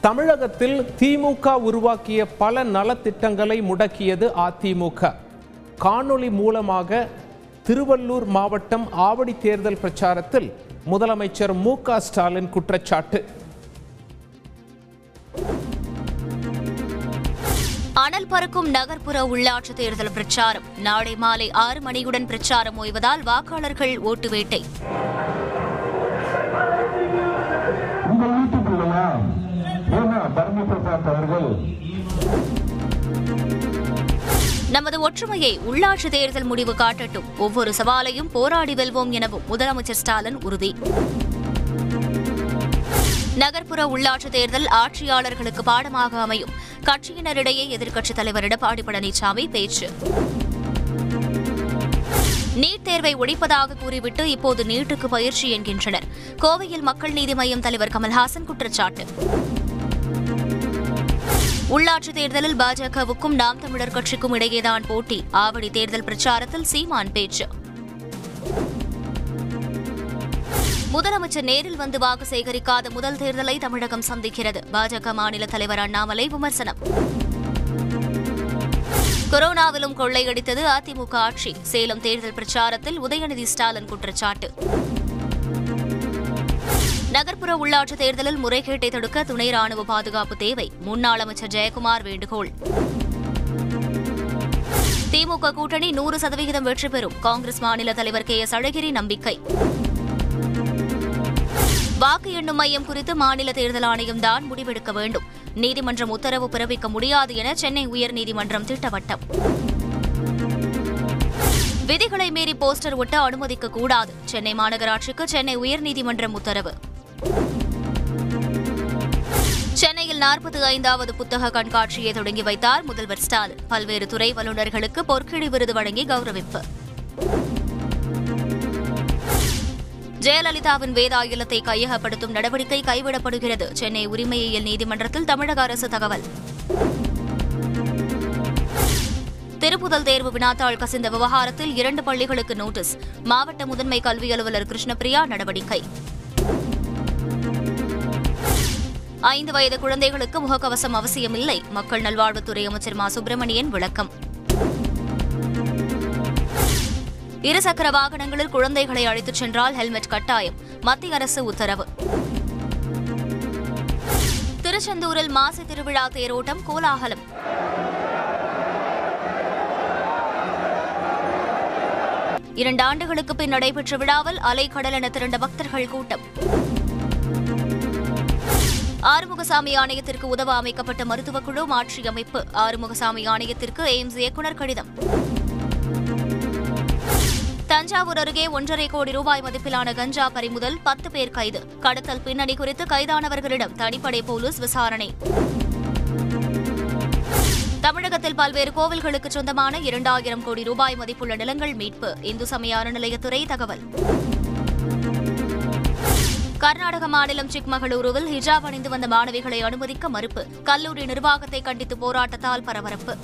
தமிழகத்தில் திமுக உருவாக்கிய பல நலத்திட்டங்களை முடக்கியது அதிமுக. காணொளி மூலமாக திருவள்ளூர் மாவட்டம் ஆவடி தேர்தல் பிரச்சாரத்தில் முதலமைச்சர் மு க ஸ்டாலின் குற்றச்சாட்டு. அனல் பறக்கும் நகர்ப்புற உள்ளாட்சி தேர்தல் பிரச்சாரம். நாளை மாலை ஆறு மணியுடன் பிரச்சாரம் ஓய்வதால் வாக்காளர்கள் ஓட்டு வேட்டை. உங்கள் பிரசாத் அவர்கள் நமது ஒற்றுமையை உள்ளாட்சி தேர்தல் முடிவு காட்டட்டும். ஒவ்வொரு சவாலையும் போராடி வெல்வோம் எனவும் முதலமைச்சர் ஸ்டாலின் உறுதி. நகர்ப்புற உள்ளாட்சி தேர்தல் ஆட்சியாளர்களுக்கு பாடமாக அமையும். கட்சியினரிடையே எதிர்க்கட்சித் தலைவர் எடப்பாடி பழனிசாமி பேச்சு. நீட் தேர்வை ஒழிப்பதாக கூறிவிட்டு இப்போது நீட்டுக்கு பயிற்சி என்கின்றனர். கோவையில் மக்கள் நீதி மய்யம் தலைவர் கமல்ஹாசன் குற்றச்சாட்டு. உள்ளாட்சி தேர்தலில் பாஜகவுக்கும் நாம் தமிழர் கட்சிக்கும் இடையேதான் போட்டி. ஆவடி தேர்தல் பிரச்சாரத்தில் சீமான் பேச்சு. முதலமைச்சர் நேரில் வந்து வாக்கு சேகரிக்காத முதல் தேர்தலை தமிழகம் சந்திக்கிறது. பாஜக மாநில தலைவர் அண்ணாமலை விமர்சனம். கொரோனாவிலும் கொள்ளையடித்தது அதிமுக ஆட்சி. சேலம் தேர்தல் பிரச்சாரத்தில் உதயநிதி ஸ்டாலின் குற்றச்சாட்டு. நகர்ப்புற உள்ளாட்சி தேர்தலில் முறைகேட்டை தடுக்க துணை ராணுவ பாதுகாப்பு தேவை. முன்னாள் அமைச்சர் ஜெயக்குமார் வேண்டுகோள். திமுக கூட்டணி நூறு சதவிகிதம் வெற்றி பெறும். காங்கிரஸ் மாநில தலைவர் கே எஸ் அழகிரி நம்பிக்கை. வாக்கு எண்ணும் மையம் குறித்து மாநில தேர்தல் ஆணையம் தான் முடிவெடுக்க வேண்டும். நீதிமன்றம் உத்தரவு பிறப்பிக்க முடியாது என சென்னை உயர்நீதிமன்றம் திட்டவட்டம். விதிகளை மீறி போஸ்டர் ஒட்ட அனுமதிக்க கூடாது. சென்னை மாநகராட்சிக்கு சென்னை உயர்நீதிமன்றம் உத்தரவு. சென்னையில் நாற்பத்தி ஐந்தாவது புத்தக கண்காட்சியை தொடங்கி வைத்தார் முதல்வர் ஸ்டாலின். பல்வேறு துறை வல்லுநர்களுக்கு பொற்கிழி விருது வழங்கி கௌரவிப்பு. ஜெயலலிதாவின் வேதாயுலத்தை கையகப்படுத்தும் நடவடிக்கை கைவிடப்படுகிறது. சென்னை உரிமையியல் நீதிமன்றத்தில் தமிழக அரசு தகவல். திருப்புதல் தேர்வு வினாத்தாள் கசிந்த விவகாரத்தில் இரண்டு பள்ளிகளுக்கு நோட்டீஸ். மாவட்ட முதன்மை கல்வி அலுவலர் கிருஷ்ணபிரியா நடவடிக்கை. ஐந்து வயது குழந்தைகளுக்கு முகக்கவசம் அவசியமில்லை. மக்கள் நல்வாழ்வுத்துறை அமைச்சர் மா. சுப்பிரமணியன் விளக்கம். இருசக்கர வாகனங்களில் குழந்தைகளை அழைத்துச் சென்றால் ஹெல்மெட் கட்டாயம். மத்திய அரசு உத்தரவு. திருச்செந்தூரில் மாசி திருவிழா தேரோட்டம் கோலாகலம். இரண்டு ஆண்டுகளுக்கு பின் நடைபெற்ற விழாவில் அலைக்கடலென திரண்ட பக்தர்கள் கூட்டம். ஆறுமுகசாமி ஆணையத்திற்கு உதவ அமைக்கப்பட்ட மருத்துவக்குழு மாற்றியமைப்பு ஆறுமுகசாமி ஆணையத்திற்கு எய்ம்ஸ் இயக்குநர் கடிதம். தஞ்சாவூர் அருகே ஒன்றரை கோடி ரூபாய் மதிப்பிலான கஞ்சா பறிமுதல் பத்து பேர் கைது. கடத்தல் பின்னணி குறித்து கைதானவர்களிடம் தனிப்படை போலீஸ் விசாரணை. தமிழகத்தில் பல்வேறு கோவில்களுக்கு சொந்தமான இரண்டாயிரம் கோடி ரூபாய் மதிப்புள்ள நிலங்கள் மீட்பு. இந்து சமய அறநிலையத்துறை தகவல். கர்நாடக மாநிலம் சிக்மகளூருவில் ஹிஜாப் அணிந்து வந்த மாணவிகளை அனுமதிக்க மறுப்பு. கல்லூரி நிர்வாகத்தை கண்டித்து போராட்டத்தால் பரபரப்பு.